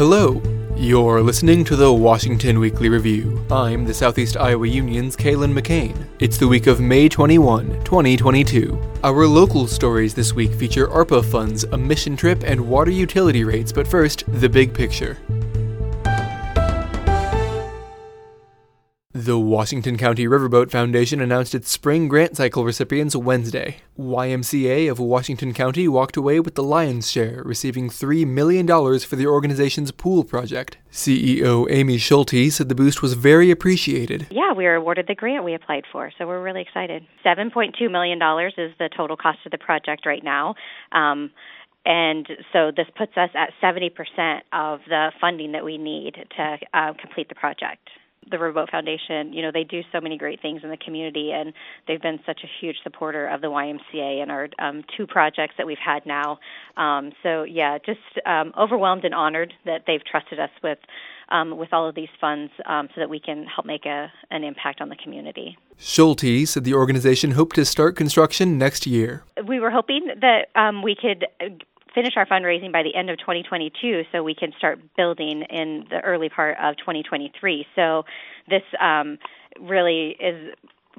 Hello. You're listening to the Washington Weekly Review. I'm the Southeast Iowa Union's Kalen McCain. It's the week of May 21, 2022. Our local stories this week feature ARPA funds, a mission trip, and water utility rates, but first, the big picture. The Washington County Riverboat Foundation announced its spring grant cycle recipients Wednesday. YMCA of Washington County walked away with the lion's share, receiving $3 million for the organization's pool project. CEO Amy Schulte said the boost was very appreciated. Yeah, we were awarded the grant we applied for, so we're really excited. $7.2 million is the total cost of the project right now. Um, and so this puts us at 70% of the funding that we need to uh, complete the project the Riverboat Foundation, you know, they do so many great things in the community, and they've been such a huge supporter of the YMCA and our um, two projects that we've had now. Um, so yeah, just um, overwhelmed and honored that they've trusted us with um, with all of these funds um, so that we can help make a, an impact on the community. Schulte said the organization hoped to start construction next year. We were hoping that um, we could finish our fundraising by the end of 2022 so we can start building in the early part of 2023. So this um, really is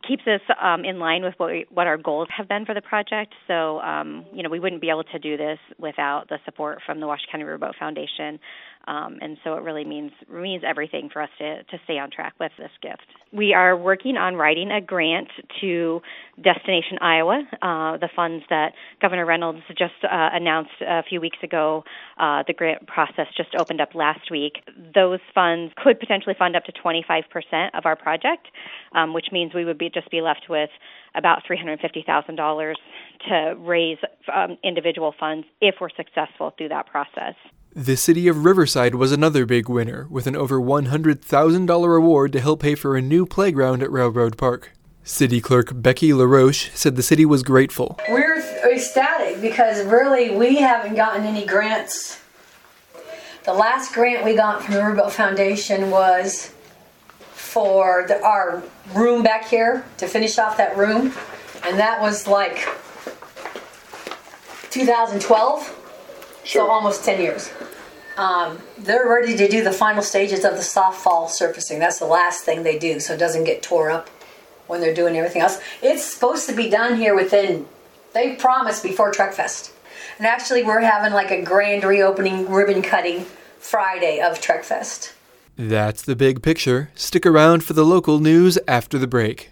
keeps us um, in line with what we, what our goals have been for the project. So um, you know we wouldn't be able to do this without the support from the Washington County Riverboat Foundation. Um, and so it really means means everything for us to, to stay on track with this gift. We are working on writing a grant to Destination Iowa, uh, the funds that Governor Reynolds just uh, announced a few weeks ago. Uh, the grant process just opened up last week. Those funds could potentially fund up to 25% of our project, um, which means we would be just be left with about $350,000 to raise um, individual funds if we're successful through that process. The city of Riverside was another big winner, with an over $100,000 award to help pay for a new playground at Railroad Park. City Clerk Becky LaRoche said the city was grateful. We're ecstatic because really we haven't gotten any grants. The last grant we got from the Riverboat Foundation was for the, our room back here to finish off that room, and that was like 2012. Sure. So almost 10 years. Um, they're ready to do the final stages of the soft fall surfacing. That's the last thing they do, so it doesn't get tore up when they're doing everything else. It's supposed to be done here within, they promised before Trek Fest. And actually, we're having like a grand reopening ribbon cutting Friday of Trek Fest. That's the big picture. Stick around for the local news after the break.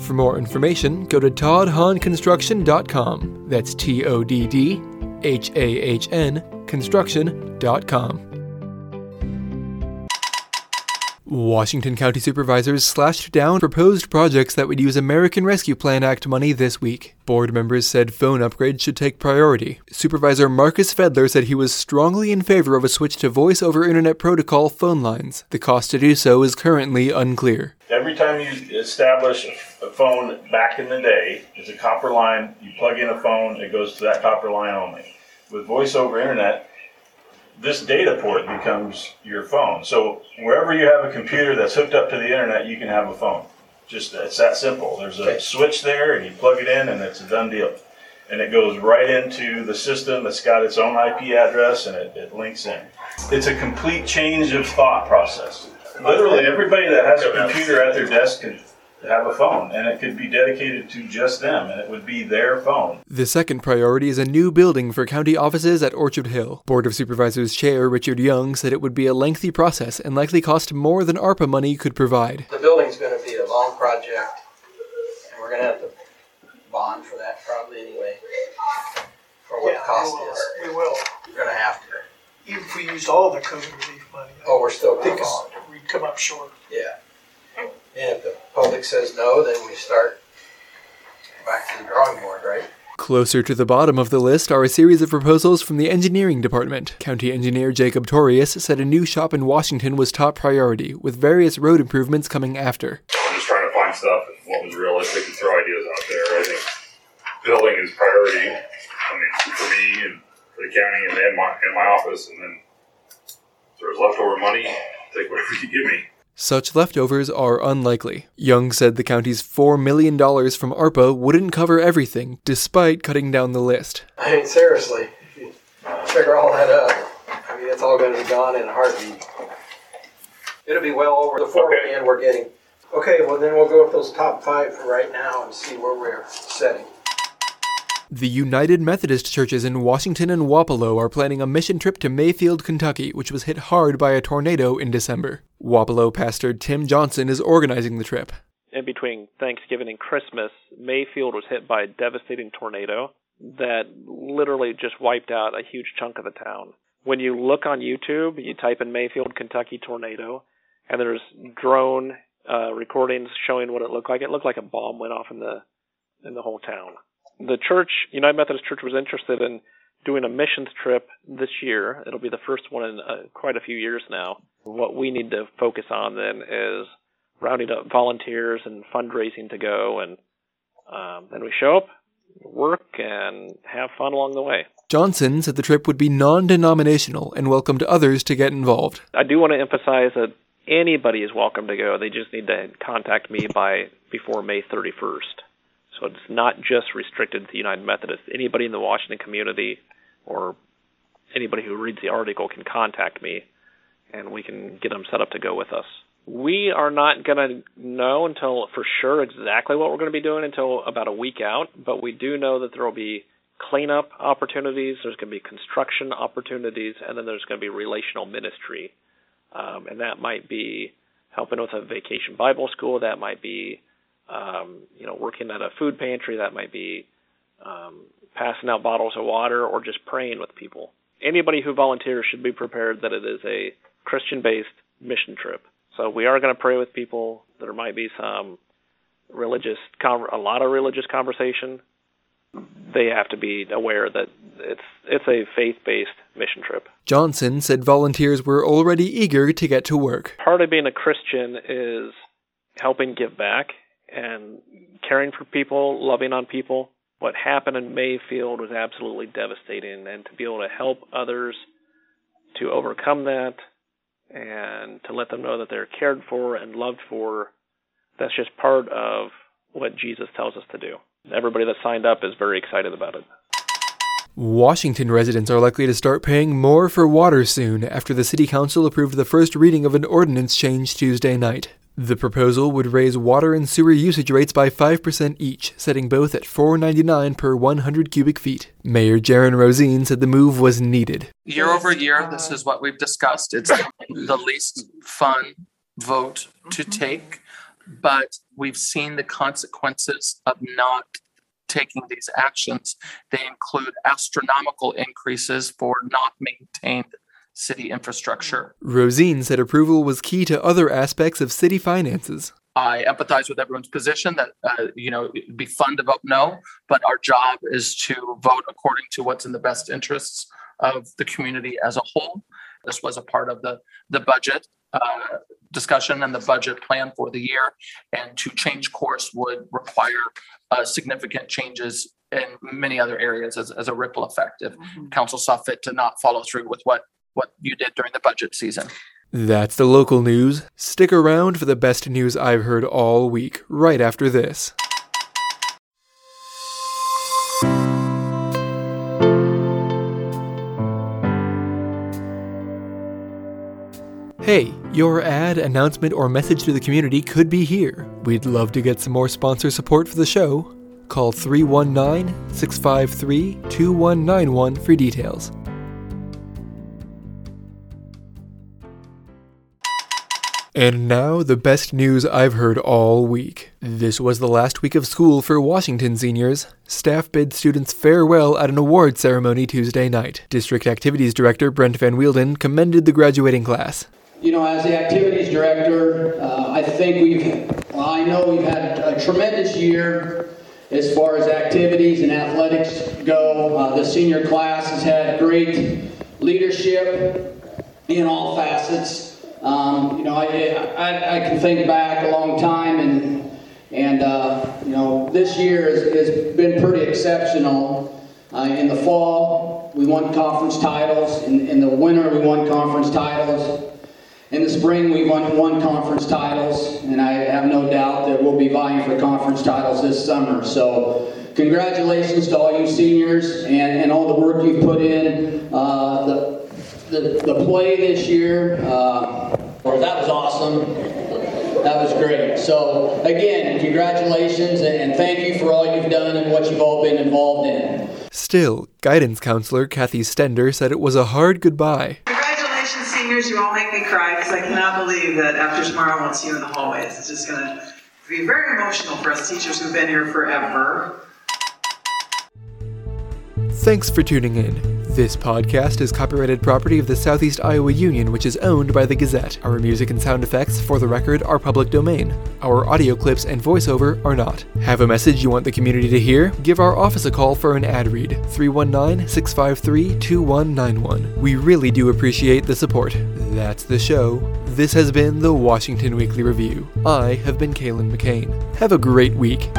For more information, go to toddhahnconstruction.com. That's T O D D H A H N construction.com. Washington County supervisors slashed down proposed projects that would use American Rescue Plan Act money this week. Board members said phone upgrades should take priority. Supervisor Marcus Fedler said he was strongly in favor of a switch to voice over Internet Protocol phone lines. The cost to do so is currently unclear. Every time you establish a phone back in the day, it's a copper line, you plug in a phone, it goes to that copper line only. With voice over Internet, this data port becomes your phone. So wherever you have a computer that's hooked up to the internet, you can have a phone. Just it's that simple. There's a okay. switch there, and you plug it in, and it's a done deal. And it goes right into the system that's got its own IP address, and it, it links in. It's a complete change of thought process. Literally, everybody that has a computer at their desk can have a phone, and it could be dedicated to just them, and it would be their phone. The second priority is a new building for county offices at Orchard Hill. Board of Supervisors Chair Richard Young said it would be a lengthy process and likely cost more than ARPA money could provide. The building's going to be a long project, and we're going to have to bond for that probably anyway, for what Yeah, the cost we will. is. We will. We're going to have to. Even if we used all the COVID relief money, Oh, we're still going to bond. we'd come up short. Yeah. And if the public says no, then we start back to the drawing board, right? Closer to the bottom of the list are a series of proposals from the engineering department. County engineer Jacob Thorius said a new shop in Washington was top priority, with various road improvements coming after. I'm just trying to find stuff and what was realistic and throw ideas out there. I think building is priority. I mean, for me and for the county and then my and my office, and then if there's leftover money, take whatever you give me. Such leftovers are unlikely. Young said the county's $4 million from ARPA wouldn't cover everything, despite cutting down the list. I mean, seriously, if you figure all that up, I mean, it's all going to be gone in a heartbeat. It'll be well over the four Okay. million we're getting. Okay, well then we'll go with those top five for right now and see where we're setting. The United Methodist churches in Washington and Wapello are planning a mission trip to Mayfield, Kentucky, which was hit hard by a tornado in December. Wapello pastor Tim Johnson is organizing the trip. in between Thanksgiving and Christmas, Mayfield was hit by a devastating tornado that literally just wiped out a huge chunk of the town. When you look on YouTube, you type in Mayfield, Kentucky tornado, and there's drone uh, recordings showing what it looked like. It looked like a bomb went off in the in the whole town. The church, United Methodist Church, was interested in doing a missions trip this year. It'll be the first one in uh, quite a few years now. What we need to focus on then is rounding up volunteers and fundraising to go, and um, then we show up, work, and have fun along the way. Johnson said the trip would be non denominational and welcomed others to get involved. I do want to emphasize that anybody is welcome to go. They just need to contact me by before May 31st. So it's not just restricted to United Methodist. Anybody in the Washington community or anybody who reads the article can contact me and we can get them set up to go with us. We are not going to know until for sure exactly what we're going to be doing until about a week out, but we do know that there will be cleanup opportunities, there's going to be construction opportunities, and then there's going to be relational ministry. Um, and that might be helping with a vacation Bible school, that might be um, you know, working at a food pantry, that might be um, passing out bottles of water or just praying with people. Anybody who volunteers should be prepared that it is a Christian based mission trip. So we are going to pray with people. There might be some religious, a lot of religious conversation. They have to be aware that it's it's a faith based mission trip. Johnson said volunteers were already eager to get to work. Part of being a Christian is helping give back and caring for people, loving on people. What happened in Mayfield was absolutely devastating, and to be able to help others to overcome that and to let them know that they're cared for and loved for, that's just part of what Jesus tells us to do. Everybody that signed up is very excited about it. Washington residents are likely to start paying more for water soon after the City Council approved the first reading of an ordinance change Tuesday night. The proposal would raise water and sewer usage rates by 5% each, setting both at $4.99 per 100 cubic feet. Mayor Jaron Rosien said the move was needed. year over year, this is what we've discussed. It's the least fun vote to take, but we've seen the consequences of not taking these actions. They include astronomical increases for not maintained city infrastructure. Rosien said approval was key to other aspects of city finances. I empathize with everyone's position that, uh, you know, it'd be fun to vote no, but our job is to vote according to what's in the best interests of the community as a whole. This was a part of the, the budget uh, discussion and the budget plan for the year. And to change course would require uh, significant changes in many other areas as, as a ripple effect if council saw fit to not follow through with what, what you did during the budget season. That's the local news. Stick around for the best news I've heard all week, right after this. Hey, your ad, announcement, or message to the community could be here. We'd love to get some more sponsor support for the show. Call 319 653 2191 for details. And now, the best news I've heard all week. This was the last week of school for Washington seniors. Staff bid students farewell at an award ceremony Tuesday night. District Activities Director Brent Van Wielden commended the graduating class. You know, as the activities director, uh, I think we've, I know we've had a tremendous year as far as activities and athletics go. Uh, the senior class has had great leadership in all facets. Um, you know, I, I, I, can think back a long time, and and uh, you know, this year has, has been pretty exceptional. Uh, in the fall, we won conference titles. In, in the winter, we won conference titles. In the spring, we won one conference titles, and I have no doubt that we'll be vying for conference titles this summer. So, congratulations to all you seniors and, and all the work you've put in. Uh, the, the, the play this year, uh, that was awesome. That was great. So, again, congratulations and thank you for all you've done and what you've all been involved in. Still, guidance counselor Kathy Stender said it was a hard goodbye Congratulations, seniors, you all make me cry because I cannot believe that after tomorrow I won't see you in the hallways. It's just going to be very emotional for us teachers who've been here forever. Thanks for tuning in. This podcast is copyrighted property of the Southeast Iowa Union, which is owned by the Gazette. Our music and sound effects, for the record, are public domain. Our audio clips and voiceover are not. Have a message you want the community to hear? Give our office a call for an ad read 319 653 2191. We really do appreciate the support. That's the show. This has been the Washington Weekly Review. I have been Kalen McCain. Have a great week.